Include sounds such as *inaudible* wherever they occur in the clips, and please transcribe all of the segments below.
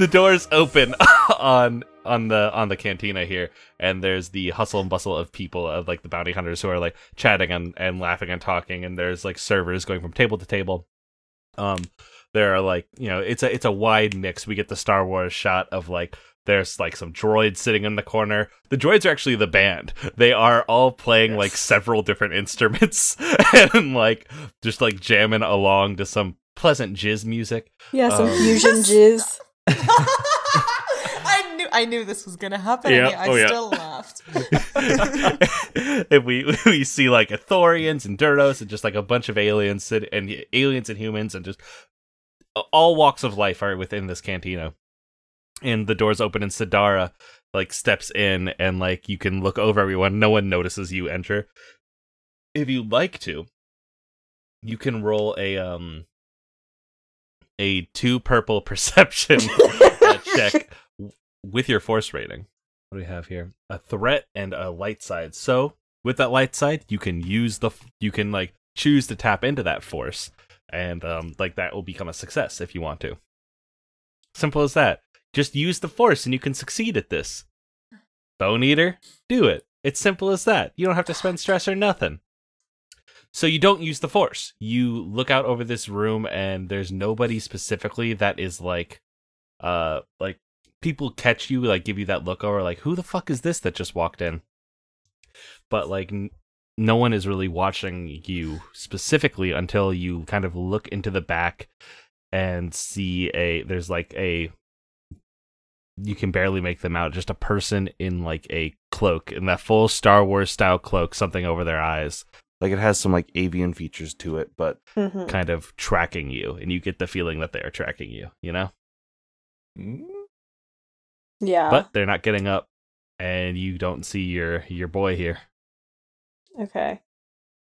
the doors open *laughs* on on the on the cantina here and there's the hustle and bustle of people of like the bounty hunters who are like chatting and, and laughing and talking and there's like servers going from table to table. Um there are like you know it's a it's a wide mix. We get the star wars shot of like there's like some droids sitting in the corner. The droids are actually the band. They are all playing like several different *laughs* instruments *laughs* and like just like jamming along to some pleasant jizz music. Yeah, some Um, fusion jizz. *laughs* I knew I knew this was gonna happen. Yeah, I oh, yeah. still laughed. *laughs* and we we see like Ithorians and Duros and just like a bunch of aliens and, and aliens and humans and just all walks of life are within this cantina. And the doors open and Sidara like steps in and like you can look over everyone. No one notices you enter. If you'd like to, you can roll a um a two purple *laughs* perception uh, check with your force rating. What do we have here? A threat and a light side. So with that light side, you can use the you can like choose to tap into that force, and um like that will become a success if you want to. Simple as that. Just use the force and you can succeed at this. Bone eater, do it. It's simple as that. You don't have to spend stress or nothing. So you don't use the force. You look out over this room and there's nobody specifically that is like uh like people catch you like give you that look over like who the fuck is this that just walked in? But like n- no one is really watching you specifically until you kind of look into the back and see a there's like a you can barely make them out just a person in like a cloak in that full Star Wars style cloak something over their eyes like it has some like avian features to it but Mhm. kind of tracking you and you get the feeling that they are tracking you you know Mm, Yeah. but they're not getting up and you don't see your your boy here Okay.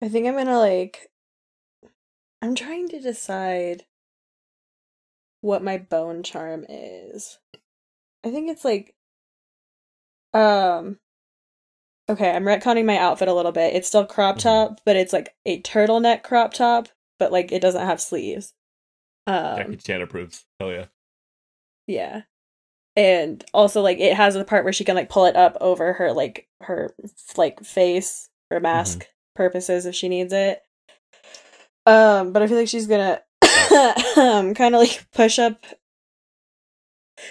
I think I'm gonna like. I'm trying to decide what my bone charm is. I think it's like. Um. Okay, I'm retconning my outfit a little bit. It's still crop Mhm. top, but it's like a turtleneck crop top, but like it doesn't have sleeves. Jackie Um, Chan approves. Hell yeah. yeah. And also like it has the part where she can like pull it up over her like her like face for mask purposes if she needs it. Um, but I feel like she's gonna um kind of like push up.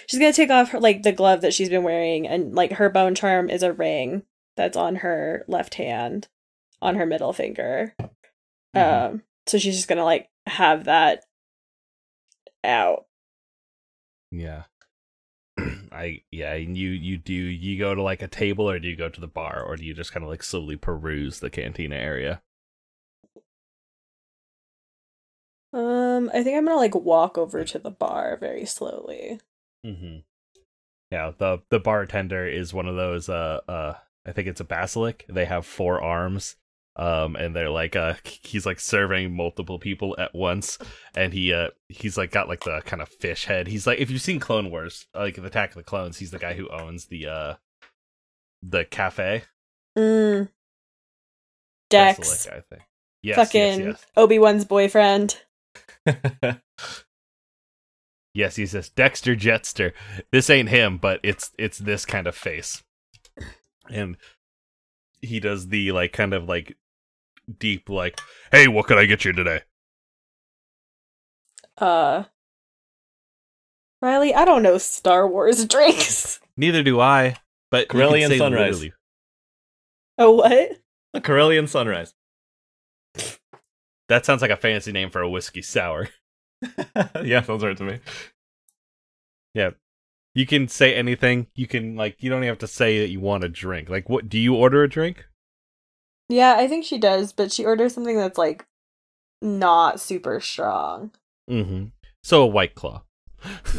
She's gonna take off her like the glove that she's been wearing, and like her bone charm is a ring that's on her left hand, on her middle finger. Mhm. Um, so she's just gonna like have that out. yeah *clears throat* i yeah and you you do you go to like a table or do you go to the bar or do you just kind of like slowly peruse the cantina area Um, I think I'm gonna like walk over to the bar very slowly. mm-hmm yeah the the bartender is one of those uh uh i think it's a Besalisk. They have four arms um and they're like uh *laughs* he's like serving multiple people at once and he uh he's like got like the kind of fish head. He's like if you've seen clone wars like the attack of the clones he's the guy who owns the uh the cafe. Mm. Dex, Besalisk i think. Yes fucking yes. Obi Wan's boyfriend. *laughs* yes yes he says Dexter Jettster. This ain't him but it's it's this kind of face and he does the like kind of like deep like hey what can i get you today Uh, Riley, I don't know Star Wars *laughs* drinks. neither do i but you can Corellian Sunrise. literally- oh, what? A Corellian sunrise. *laughs* that sounds like a fancy name for a whiskey sour *laughs* yeah, sounds right to me. You can say anything. You can like you don't even have to say that you want a drink. Like what do you order a drink? Yeah, I think she does, but she orders something that's like not super strong. mm-hmm. So a white claw.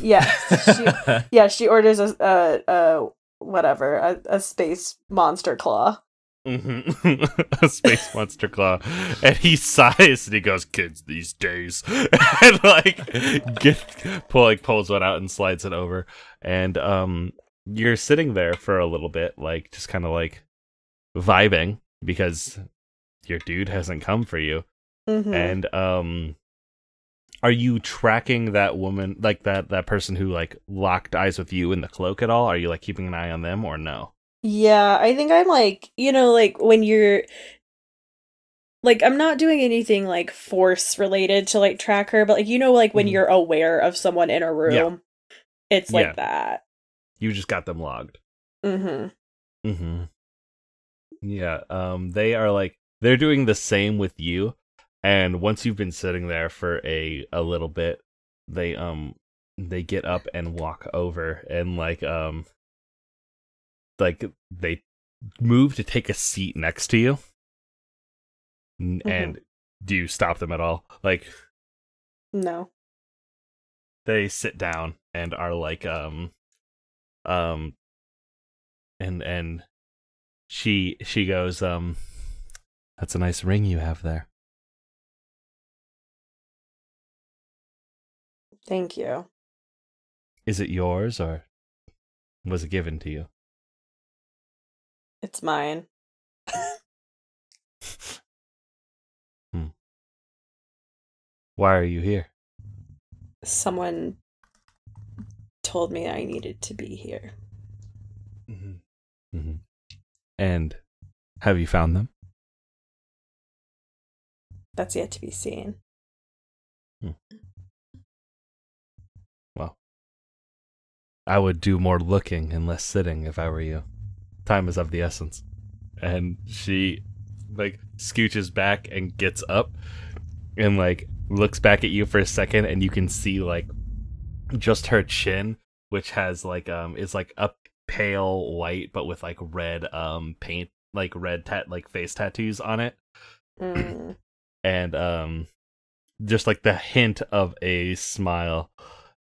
Yes, she, *laughs* yeah, she orders a a, a whatever a, a space monster claw. Hmm *laughs* a space monster claw, and he sighs and he goes, "Kids these days," *laughs* and like get pull like pulls one out and slides it over, and um, you're sitting there for a little bit, like just kind of like vibing because your dude hasn't come for you, Mhm. and um, are you tracking that woman like that that person who like locked eyes with you in the cloak at all? Are you like keeping an eye on them or no? Yeah, I think I'm like, you know, like when you're like I'm not doing anything like force related to like track her, but like you know like when Mhm. you're aware of someone in a room, it's like Yeah. that. You just got them logged. Mhm. Mm-hmm. Yeah. Um. They are like they're doing the same with you, and once you've been sitting there for a a little bit, they um they get up and walk over and like um like they move to take a seat next to you. N- And do you stop them at all? Like No. they sit down and are like um um and and she she goes um that's a nice ring you have there Thank you. is it yours or was it given to you It's mine. why are you here Someone told me I needed to be here. mm-hmm. Mm-hmm. and have you found them That's yet to be seen. well i would do more looking and less sitting if i were you time is of the essence. And she like scooches back and gets up and like looks back at you for a second and you can see like just her chin which has like um is like a pale white but with like red um paint like red tat like face tattoos on it. Mm. *clears throat* and um just like the hint of a smile.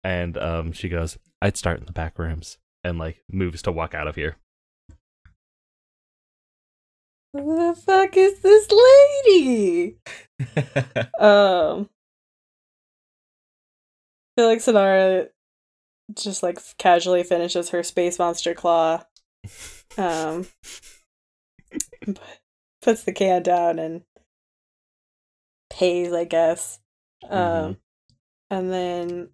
And um she goes i'd start in the back rooms and like moves to walk out of here Who the fuck is this lady? *laughs* Um, I feel like Sonara just like casually finishes her space monster claw, um, puts the can down and pays, I guess. Um, and then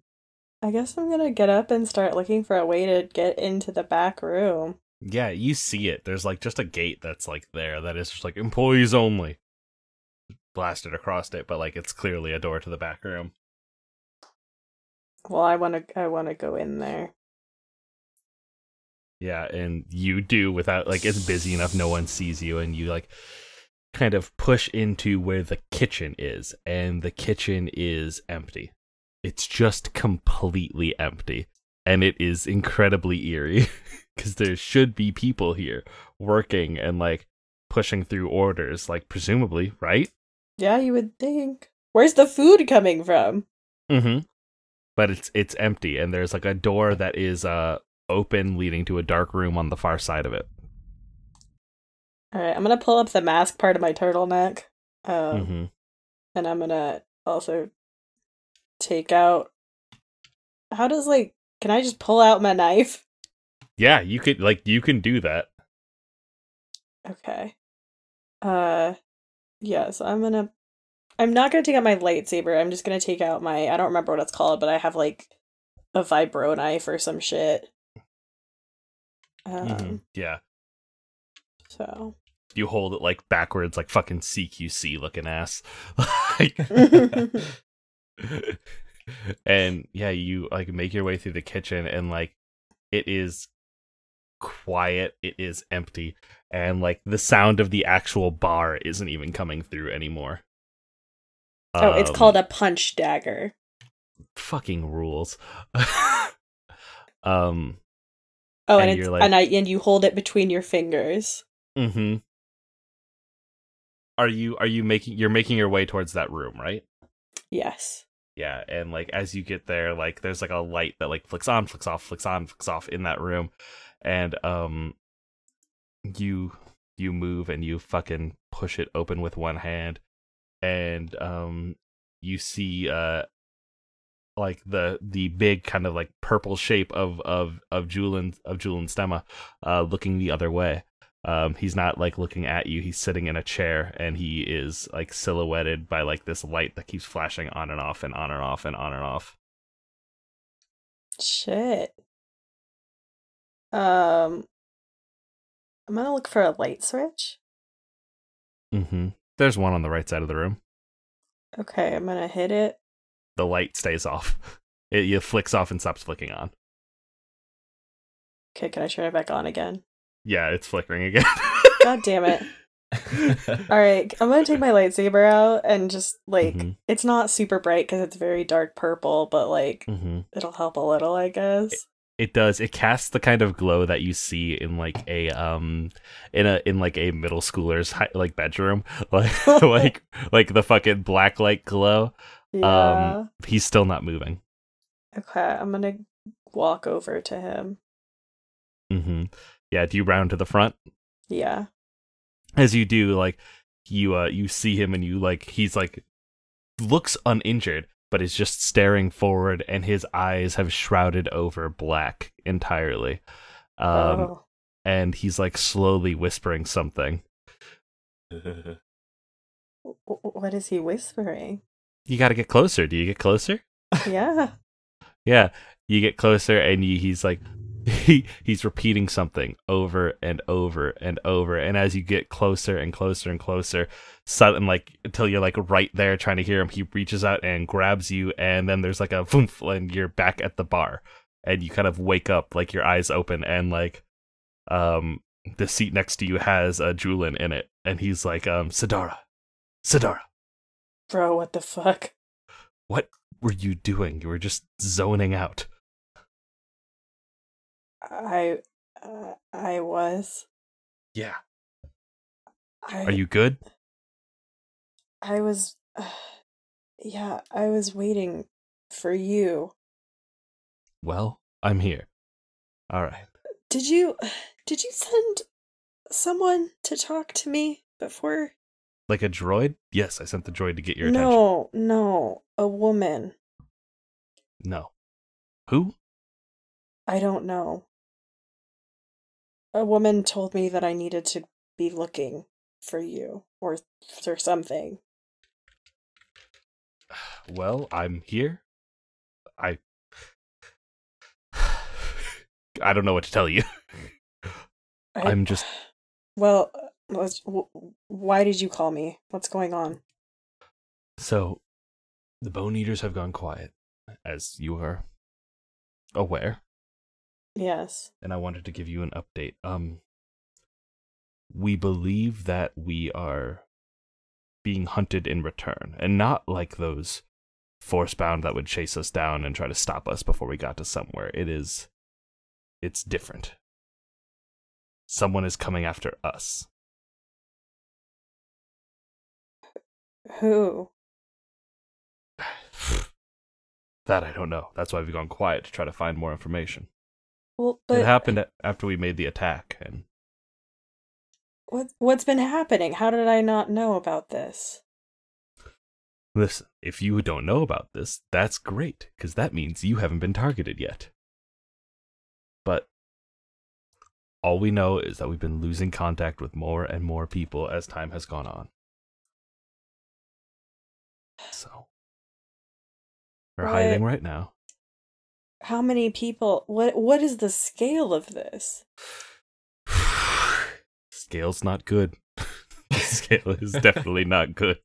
I guess I'm gonna get up and start looking for a way to get into the back room. Yeah you see it there's like just a gate that's like there that is just like employees only blasted across it but like it's clearly a door to the back room Well, I want to, I want to go in there. Yeah, and you do without like it's busy enough no one sees you and you like kind of push into where the kitchen is and the kitchen is empty. It's just completely empty and it is incredibly eerie *laughs* cuz there should be people here working and like pushing through orders like presumably, right? Yeah, you would think. Where's the food coming from? Mhm. But it's it's empty and there's like a door that is uh open leading to a dark room on the far side of it. All right, I'm gonna pull up the mask part of my turtleneck, um, Mhm. and I'm gonna also take out. How does like? Can I just pull out my knife? Yeah, you could like you can do that. Okay. Uh, yes, I'm gonna. I'm not gonna take out my lightsaber. I'm just gonna take out my. I don't remember what it's called, but I have like a vibro knife or some shit. Um. Mhm. Yeah, So. you hold it like backwards, like fucking CQC looking ass. *laughs* *laughs* Like- *laughs* and yeah, you like make your way through the kitchen, and like it is quiet, it is empty, and like the sound of the actual bar isn't even coming through anymore. Oh, it's Um, called a punch dagger. fucking rules. *laughs* um. Oh, and and, you're it's like- and I and you hold it between your fingers. Mm-hmm. Are you are you making you're making your way towards that room, right? Yes. Yeah, and like as you get there, like there's like a light that like flicks on, flicks off, flicks on, flicks off in that room, and um, you you move and you fucking push it open with one hand, and um, you see uh, like the the big kind of like purple shape of of of Julian of Julian Stemma, uh, looking the other way, Um, he's not like looking at you. He's sitting in a chair, and he is like silhouetted by like this light that keeps flashing on and off and on and off and on and off. Shit. Um, I'm gonna look for a light switch. Mm-hmm. There's one on the right side of the room. Okay, I'm gonna hit it. The light stays off. *laughs* It, it flicks off and stops flicking on. Okay, can I turn it back on again? Yeah, it's flickering again. God damn it. *laughs* All right, I'm gonna take my lightsaber out and just like Mhm. it's not super bright because it's very dark purple, but like mm-hmm. it'll help a little, I guess. It does. It casts the kind of glow that you see in like a um in a in like a middle schooler's hi- like bedroom, *laughs* like *laughs* like like the fucking black light glow. Yeah. Um, he's still not moving. okay, I'm gonna walk over to him. hmm Yeah. Do you round to the front? Yeah. As you do, like you uh you see him and you like he's like looks uninjured, but is just staring forward, and his eyes have shrouded over black entirely. Um, oh. and he's like slowly whispering something. *laughs* W- w- What is he whispering? You got to get closer. Do you get closer? yeah. *laughs* Yeah, you get closer, and you, he's like, he he's repeating something over and over and over, and as you get closer and closer and closer, sudden like until you're like right there trying to hear him, he reaches out and grabs you, and then there's like a boomf, and you're back at the bar, and you kind of wake up like your eyes open, and like, um, the seat next to you has a Julin in it, and he's like, um, Sidara, Sidara. Bro, what the fuck? What were you doing? You were just zoning out. I uh, I was. Yeah. I Are you good? I was Yeah, I was waiting for you. Well, I'm here. All right. Did you did you send someone to talk to me before? Like a droid? Yes, I sent the droid to get your attention. no, no, a woman. No. Who? I don't know. A woman told me that I needed to be looking for you or for something. Well, I'm here. I. *sighs* I don't know what to tell you. *laughs* I, I'm just. Well, why did you call me? What's going on? So, the Bone Eaters have gone quiet, as you are aware, Yes. and I wanted to give you an update. Um, we believe that we are being hunted in return, and not like those force bound that would chase us down and try to stop us before we got to somewhere. It is, it's different. Someone is coming after us. Who? *sighs* that I don't know. That's why we've gone quiet to try to find more information. Well, but it happened after we made the attack, and what what's been happening? How did I not know about this? listen, if you don't know about this, that's great, because that means you haven't been targeted yet. But all we know is that we've been losing contact with more and more people as time has gone on. So we're hiding right now. How many people? What what is the scale of this? *sighs* Scale's not good. *laughs* Scale is definitely not good.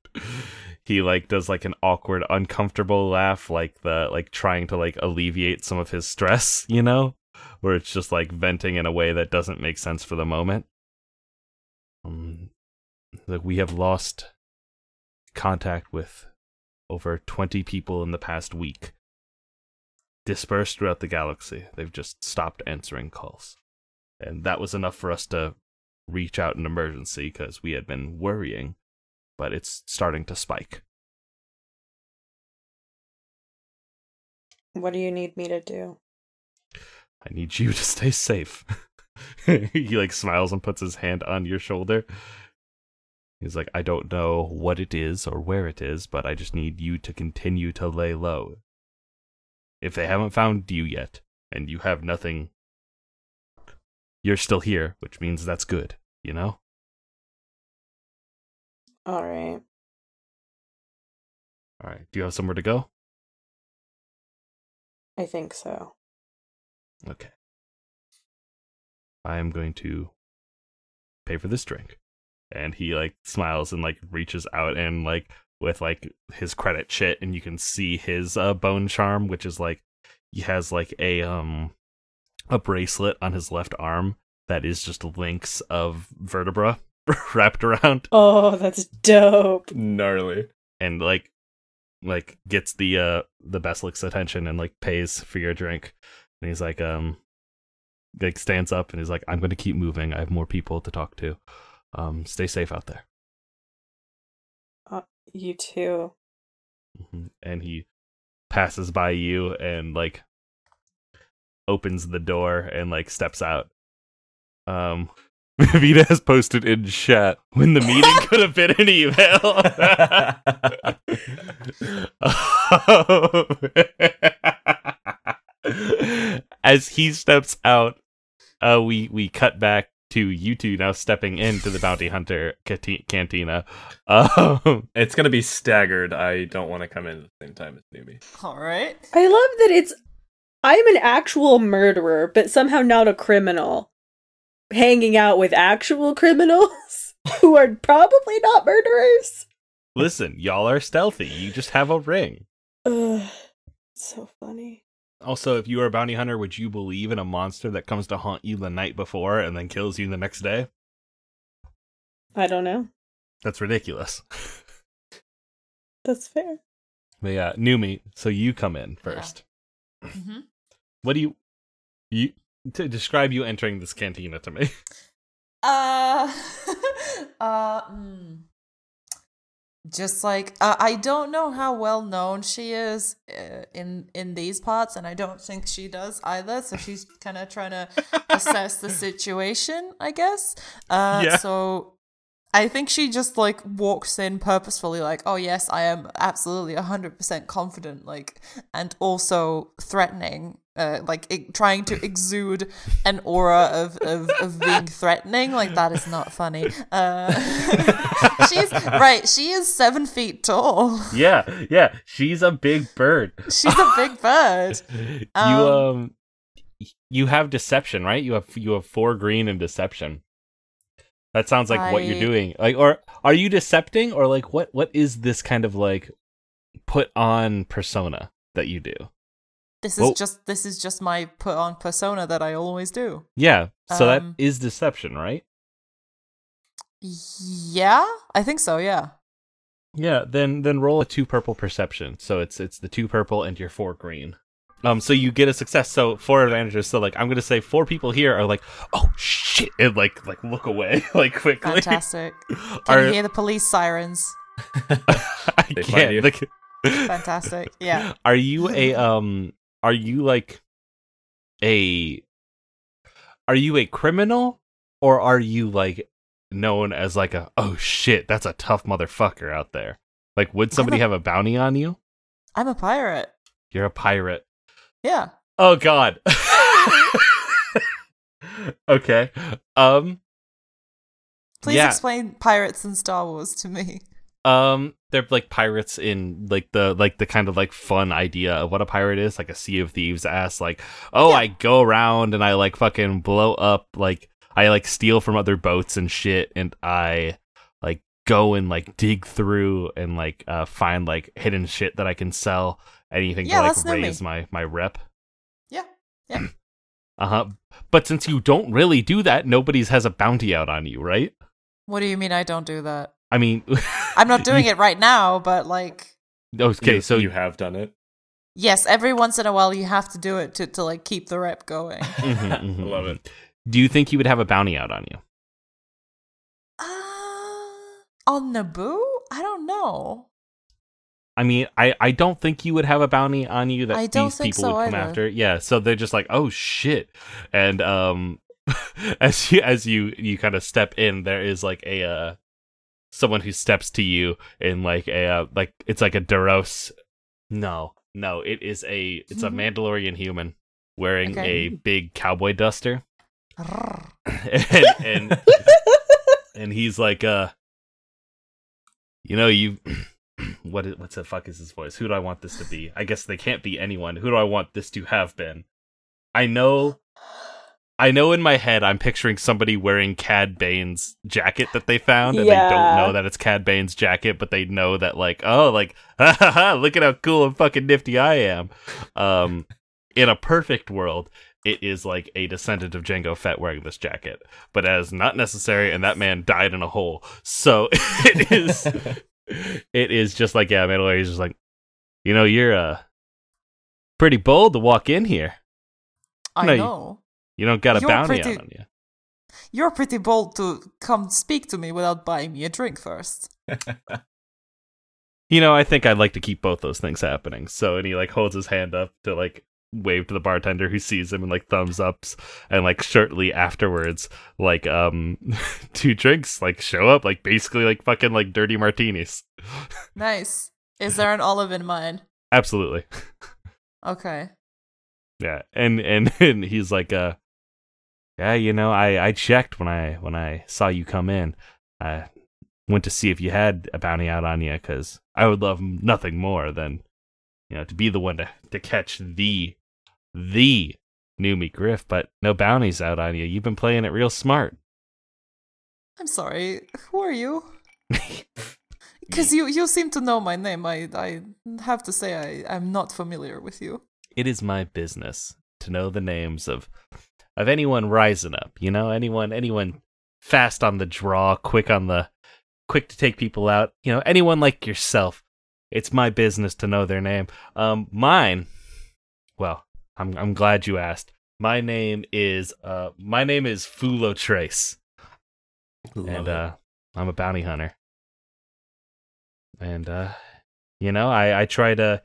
He like does like an awkward, uncomfortable laugh, like the like trying to like alleviate some of his stress, you know, where it's just like venting in a way that doesn't make sense for the moment. Um, like we have lost contact with over twenty people in the past week, dispersed throughout the galaxy. They've just stopped answering calls and that was enough for us to reach out in emergency because we had been worrying, but it's starting to spike. What do you need me to do? I need you *laughs* to stay safe. *laughs* he like smiles and puts his hand on your shoulder. He's like, I don't know what it is or where it is, but I just need you to continue to lay low. If they haven't found you yet, and you have nothing, you're still here, which means that's good. You know? All right. All right. Do you have somewhere to go? I think so. Okay. I am going to pay for this drink. And he like smiles and like reaches out and like with like his credit shit and you can see his uh bone charm which is like he has like a um a bracelet on his left arm that is just links of vertebra *laughs* wrapped around Oh, that's dope. Gnarly. and like like gets the uh the best looks attention and like pays for your drink. And he's like um like stands up and he's like, I'm gonna keep moving. I have more people to talk to. Um stay safe out there. You too. Mhm. And he passes by you and like opens the door and like steps out. Um *laughs* Vita has posted in chat when the meeting *laughs* could have been an email. As he steps out, uh, we we cut back to you two now stepping into the bounty hunter cati- cantina. *laughs* Um, it's gonna be staggered. I don't want to come in at the same time as newbie. All right. I love that it's I'm an actual murderer, but somehow not a criminal. Hanging out with actual criminals *laughs* who are probably not murderers. listen, y'all are stealthy. You just have a ring. Ugh, so funny. Also, if you are a bounty hunter, would you believe in a monster that comes to haunt you the night before and then kills you the next day? I don't know. That's ridiculous. *laughs* That's fair. But yeah, Numi, so you come in first. hmm *clears throat* What do you you to describe you entering this cantina to me? *laughs* Uh, *laughs* uh, mm. Just like uh, I don't know how well known she is uh, in in these parts, and I don't think she does either. So she's kind of trying to assess the *laughs* situation, I guess. Uh, Yeah. So I think she just like walks in purposefully, like, "Oh yes, I am absolutely hundred percent confident," like, and also threatening. Uh, like trying to exude an aura of, of, of being *laughs* threatening like that is not funny uh, *laughs* she's right she is seven feet tall yeah, yeah, she's a big bird. she's a big bird *laughs* you Um, um you have deception, right? You have you have four green and deception. That sounds like what you're doing. Like or are you decepting or like what what is this kind of like put on persona that you do? This is Well- just this is just my put on persona that i always do Yeah. So that Um, is deception, right? yeah i think so yeah Yeah, then then roll a two purple perception. So it's it's the two purple and your four green. Um, so you get a success. So four advantages. So like I'm gonna say four people here are like, oh shit, and like like look away *laughs* like quickly. fantastic *laughs* can Are- you hear the police sirens *laughs* I can't. fantastic yeah Are you a um? Are you like a? Are you a criminal, or are you like known as like a oh shit that's a tough motherfucker out there? Like, would somebody a- have a bounty on you? i'm a pirate You're a pirate. yeah Oh God. *laughs* *laughs* okay. Um. please Yeah. explain pirates in star wars to me Um. They're like pirates in like the like the kind of like fun idea of what a pirate is, like a Sea of Thieves ass. Like, oh, Yeah. I go around and I like fucking blow up. Like, I like steal from other boats and shit, and I like go and like dig through and like uh find like hidden shit that I can sell. Anything Yeah, to like raise my my rep. yeah yeah *clears throat* Uh huh. But since you don't really do that, nobody's has a bounty out on you, right? what do you mean i don't do that I mean, i'm not *laughs* doing it right now but like Okay, You- so you have done it. Yes, every once in a while you have to do it to, to like keep the rep going. *laughs* Mhm, mhm, Love mhm. it. Do you think he would have a bounty out on you? Uh, on Naboo? I don't know. I mean, I, I don't think you would have a bounty on you that I don't these people so would come either. after. Yeah, so they're just like, oh shit, and um, *laughs* as you as you you kind of step in, there is like a uh, someone who steps to you in like a uh, like it's like a Duros. No, no, it is a it's a Mandalorian human wearing Okay. a big cowboy duster. *laughs* And, and *laughs* and he's like, uh, you know, you. *clears throat* what is, what's the fuck is his voice? Who do I want this to be? I guess they can't be anyone. Who do I want this to have been? I know I know in my head I'm picturing somebody wearing Cad Bane's jacket that they found, and Yeah. they don't know that it's Cad Bane's jacket, but they know that like, oh, like, *laughs* ha ha ha, look at how cool and fucking nifty I am. Um, in a perfect world, it is like a descendant of Jango Fett wearing this jacket, but as not necessary, and that man died in a hole. So *laughs* it is, *laughs* it is just like yeah, Mandalorian's just like, you know, you're uh pretty bold to walk in here. I No, know. You don't got a You're bounty pretty- on you. You're pretty bold to come speak to me without buying me a drink first. *laughs* You know, I think I'd like to keep both those things happening. So, and he like holds his hand up to like wave to the bartender who sees him and like thumbs ups and like shortly afterwards like um *laughs* two drinks like show up like basically like fucking like dirty martinis *laughs* Nice. Is there an olive in mine? absolutely Okay. yeah and and and he's like uh yeah you know i i checked when i when i saw you come in i went to see if you had a bounty out on you because i would love nothing more than you know to be the one to to catch the the Numi Griff, but no bounties out on you. You've been playing it real smart. I'm sorry. Who are you? *laughs* Because you, you seem to know my name. I, I have to say I, I'm not familiar with you. it is my business to know the names of of anyone rising up you know anyone anyone fast on the draw quick on the quick to take people out you know anyone like yourself it's my business to know their name. Um mine well i'm i'm glad you asked. My name is uh my name is fulo trace. And uh i'm a bounty hunter. And uh you know i i try to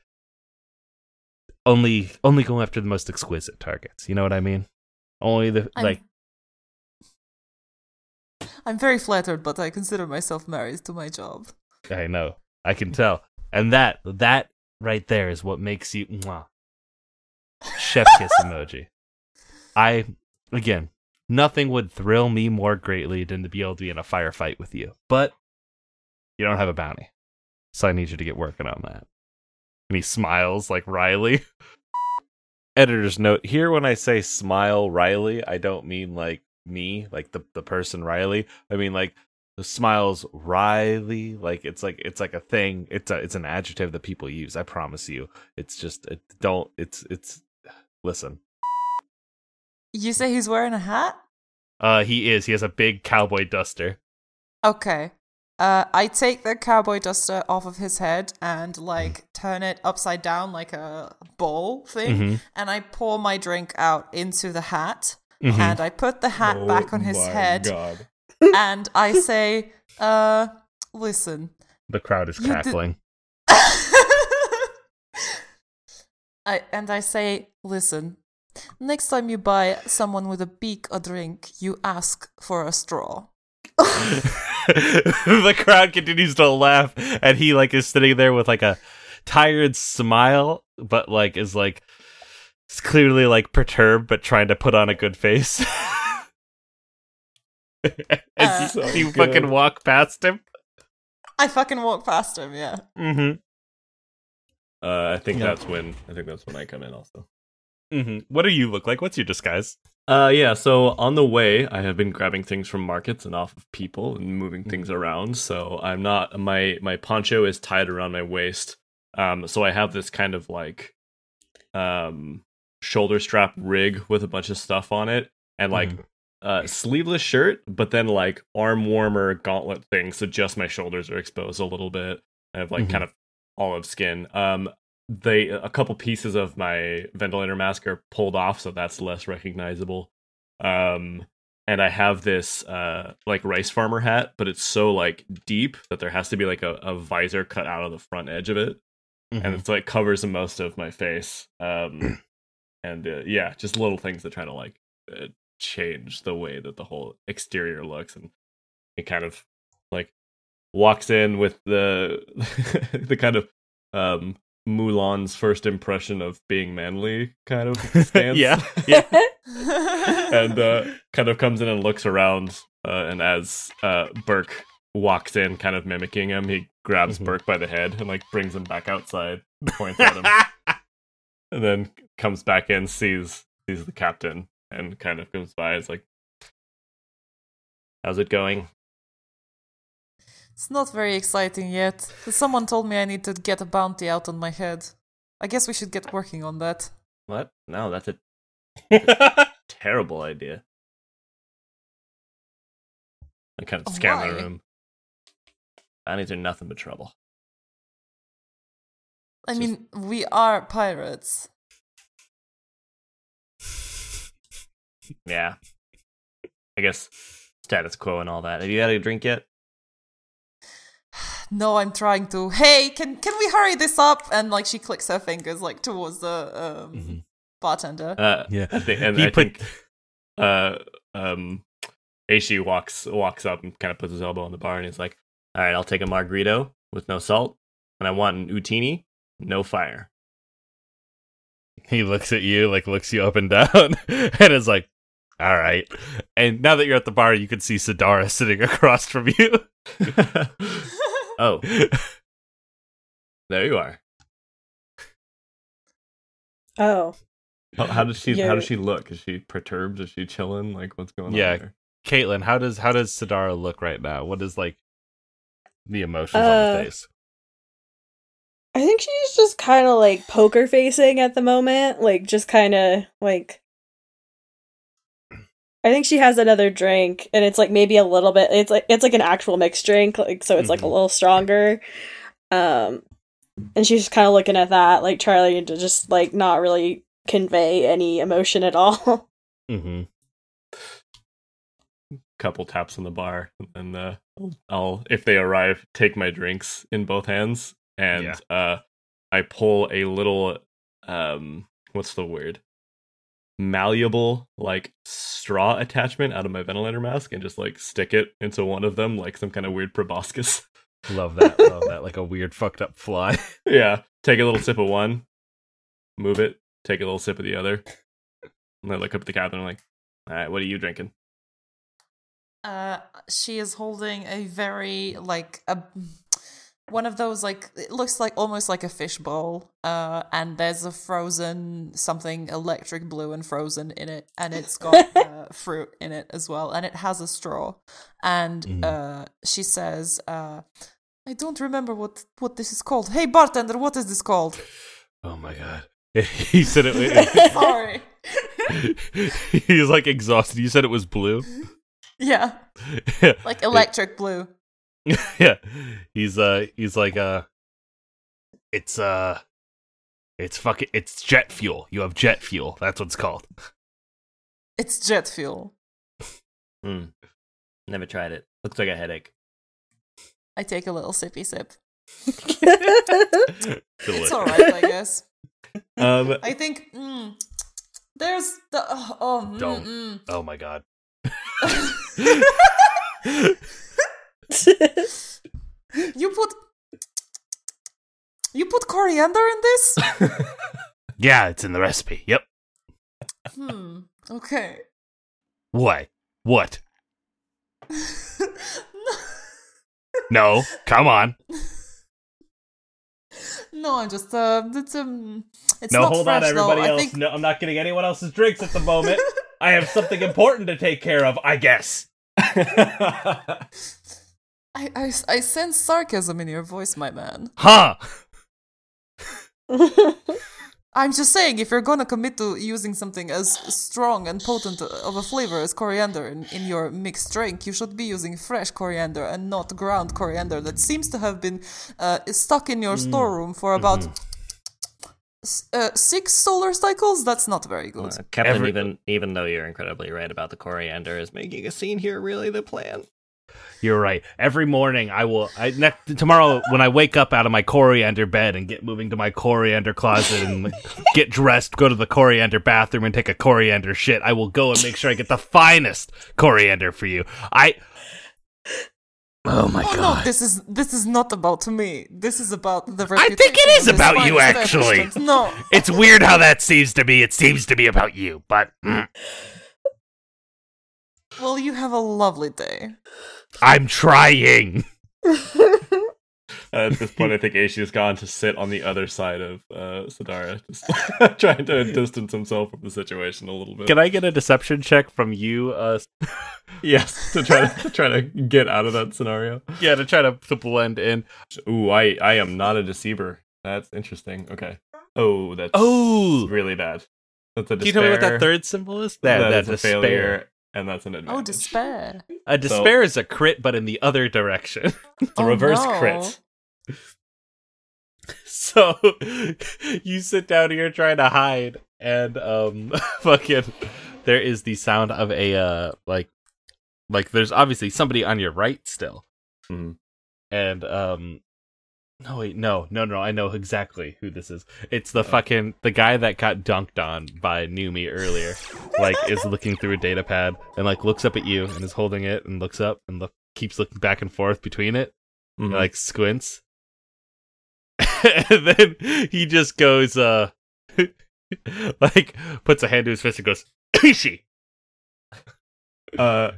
only only go after the most exquisite targets. You know what i mean only the I'm- like I'm very flattered, but I consider myself married to my job. i know. I can tell. And that that right there is what makes you mwah. chef kiss *laughs* emoji. I again nothing would thrill me more greatly than to be able to be in a firefight with you but you don't have a bounty. So i need you to get working on that. And he smiles like riley *laughs* editor's note here when i say smile riley i don't mean like me like the, the person riley. I mean like the smiles riley like it's like it's like a thing. It's a it's an adjective that people use i promise you. It's just it don't it's it's *sighs* listen. You say he's wearing a hat? uh he is. He has a big cowboy duster. Okay. Uh, I take the cowboy duster off of his head and like turn it upside down like a bowl thing, Mhm. and I pour my drink out into the hat, Mhm. and I put the hat Oh back on his head, God. and I say, "Uh, listen." the crowd is did- cackling *laughs* I and I say, "Listen." Next time you buy someone with a beak a drink, you ask for a straw. *laughs* *laughs* *laughs* the crowd continues to laugh and he like is sitting there with like a tired smile but like is like is clearly like perturbed but trying to put on a good face *laughs* as you, Uh, you good. fucking walk past him I fucking walk past him, yeah. mm-hmm. Uh, I think Yeah. that's when I think that's when I come in also. Mm-hmm. what do you look like what's your disguise Uh, yeah. So on the way, I have been grabbing things from markets and off of people and moving things around. So I'm not my my poncho is tied around my waist. Um, so I have this kind of like um shoulder strap rig with a bunch of stuff on it and like uh sleeveless shirt, but then like arm warmer gauntlet thing, so just my shoulders are exposed a little bit. I have like Mhm. kind of olive skin. Um, they a couple pieces of my ventilator mask are pulled off, so that's less recognizable. Um, and I have this uh like rice farmer hat, but it's so like deep that there has to be like a, a visor cut out of the front edge of it, and it's like covers most of my face. Um, *clears throat* and uh, yeah, just little things that try to like uh, change the way that the whole exterior looks, and it kind of like walks in with the *laughs* the kind of um Mulan's first impression of being manly kind of *laughs* stance. Yeah, *laughs* yeah. *laughs* and uh kind of comes in and looks around Uh, and as uh, Burke walks in, kind of mimicking him, he grabs Mhm. Burke by the head and like brings him back outside, points at him, and then comes back in, sees sees the captain, and kind of comes by. It's like, "How's it going?" It's not very exciting yet. Someone told me I need to get a bounty out on my head. I guess we should get working on that. What? No, that's a *laughs* terrible idea. I kind of oh scan the Why? room. Bounties are nothing but trouble. I Just- mean, we are pirates. Yeah. I guess status quo and all that. Have you had a drink yet? No, I'm trying to. Hey, can can we hurry this up? And like she clicks her fingers like towards the um, Mhm. bartender. Uh, Yeah. I think, and He I put- think uh, um, Aishi walks walks up and kind of puts his elbow on the bar and he's like, "All right, I'll take a margarito with no salt, and I want an utini, no fire." He looks at you, like looks you up and down, *laughs* and is like, "All right." And now that you're at the bar, you can see Sidara sitting *laughs* across from you. *laughs* oh, *laughs* there you are. oh. How, how does she? How You're- does she look? Is she perturbed? Is she chilling? Like what's going Yeah. on? Yeah. Caitlin, how does how does Sidara look right now? What is like the emotions on Uh, the face? I think she's just kind of like poker facing at the moment, like just kind of like. I think she has another drink, and it's like maybe a little bit. It's like it's like an actual mixed drink, like so it's like a Mhm. little stronger. Um, and she's just kind of looking at that, like Charlie, to just like not really convey any emotion at all. *laughs* Mm-hmm. Couple taps on the bar, and uh, I'll if they arrive, take my drinks in both hands, and Yeah. uh, I pull a little um, what's the word? Malleable like straw attachment out of my ventilator mask and just like stick it into one of them like some kind of weird proboscis. *laughs* Love that. Love that. Like a weird fucked up fly. *laughs* yeah. Take a little sip of one, move it, take a little sip of the other. And I look up at the captain and I'm like, all right, what are you drinking? Uh, she is holding a very like a one of those like it looks like almost like a fish bowl. Uh, and there's a frozen something electric blue and frozen in it, and it's got *laughs* uh, fruit in it as well, and it has a straw. And Mhm. uh, she says, uh, "I don't remember what what this is called. Hey bartender, what is this called? Oh my god. *laughs* he said it. *laughs* Sorry. He's like exhausted. You said it was blue. yeah, like electric blue. *laughs* yeah. He's uh he's like uh it's uh it's fucking it's jet fuel. You have jet fuel. That's what it's called. It's jet fuel. *laughs* Hmm. Never tried it. Looks like a headache. I take a little sippy sip. *laughs* It's alright, I guess. Um, I think mm, there's the oh, oh mm, Don't. mm. Oh my god. *laughs* you put you put coriander in this. *laughs* yeah, it's in the recipe. Yep. hmm. Okay. What? What? *laughs* No, come on. no, I'm just uh, it's um, it's no, not hold fresh, on, everybody though. else. Think No, I'm not getting anyone else's drinks at the moment. I have something important to take care of, I guess. I, I I sense sarcasm in your voice, my man. Huh? *laughs* I'm just saying, if you're gonna commit to using something as strong and potent of a flavor as coriander in, in your mixed drink, you should be using fresh coriander and not ground coriander that seems to have been uh, stuck in your storeroom for about s- uh, six solar cycles. That's not very good. Uh, Captain, Every- even even though you're incredibly right about the coriander, is making a scene here really the plan? You're right. Every morning I will I next tomorrow when I wake up out of my coriander bed and get moving to my coriander closet and get dressed, go to the coriander bathroom and take a coriander shit, I will go and make sure I get the finest coriander for you. I Oh my Oh no, god. this is this is not about me. This is about the. I think it reputation is about you, actually. No, It's weird how that seems to be. It seems to be about you, but mm. Well, you have a lovely day. I'm trying. At this point, I think Aishi's gone to sit on the other side of uh, Sadara, just *laughs* trying to distance himself from the situation a little bit. Can I get a deception check from you? Uh, *laughs* Yes, to try to, to try to get out of that scenario. yeah, to try to, to blend in. Ooh, I I am not a deceiver. That's interesting. Okay. Oh, that's Oh, really bad. That's a can you tell me what that third symbol is? That, that that is a despair. failure, and that's an advantage. Oh, despair. A despair is a crit, but in the other direction. *laughs* the Oh, reverse no. crit. *laughs* So *laughs* you sit down here trying to hide, and um, fucking, there is the sound of a uh, like, like there's obviously somebody on your right still, Mhm. and um, no wait, no, no, no, I know exactly who this is. It's the Oh. fucking the guy that got dunked on by Numi earlier. like is looking through a data pad and like looks up at you and is holding it and looks up and look keeps looking back and forth between it Mhm. like squints *laughs* and then he just goes uh *laughs* like puts a hand to his fist and goes Ishi! Uh,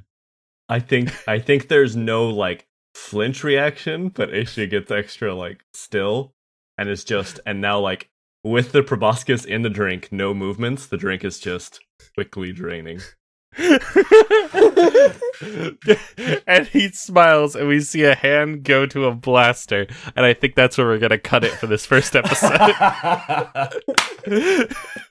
I think I think there's no like flinch reaction, but Aisha gets extra like still, and it's just and now like with the proboscis in the drink, no movements. The drink is just quickly draining. *laughs* and he smiles and we see a hand go to a blaster and i think that's where we're gonna cut it for this first episode *laughs* *laughs*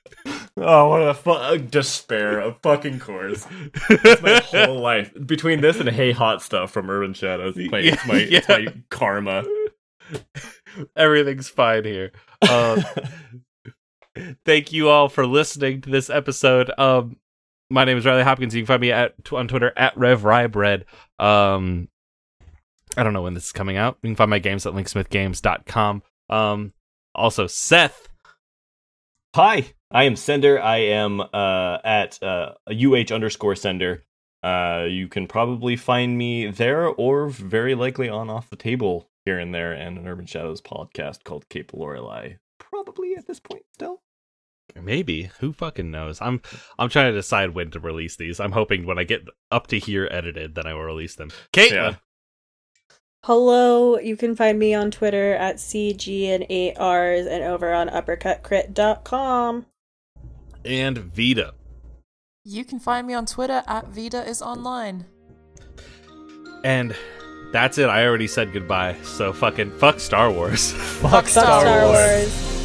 oh, what a fu- despair! Of fucking course. It's my whole *laughs* life between this and Hey Hot stuff from Urban Shadows. It's my, it's my, it's my karma. *laughs* everything's fine here um, *laughs* thank you all for listening to this episode. Um, my name is Riley Hopkins. You can find me at on Twitter at RevRybread. Um, I don't know when this is coming out. You can find my games at linksmithgames.com. Um, also, Seth. Hi, I am Sender. I am uh, at uh, uh underscore Sender. Uh, you can probably find me there, or very likely on Off the Table here and there, and an Urban Shadows podcast called Cape Lorelei. Probably at this point still. Maybe who fucking knows? I'm I'm trying to decide when to release these. I'm hoping when I get up to here edited, then I will release them. Caitlin Yeah. Hello, you can find me on Twitter at CG and 8Rs and over on uppercutcrit.com. and Vita. You can find me on Twitter at Vida is online. And that's it. I already said goodbye. So fucking fuck Star Wars. Fuck Fuck Star Wars.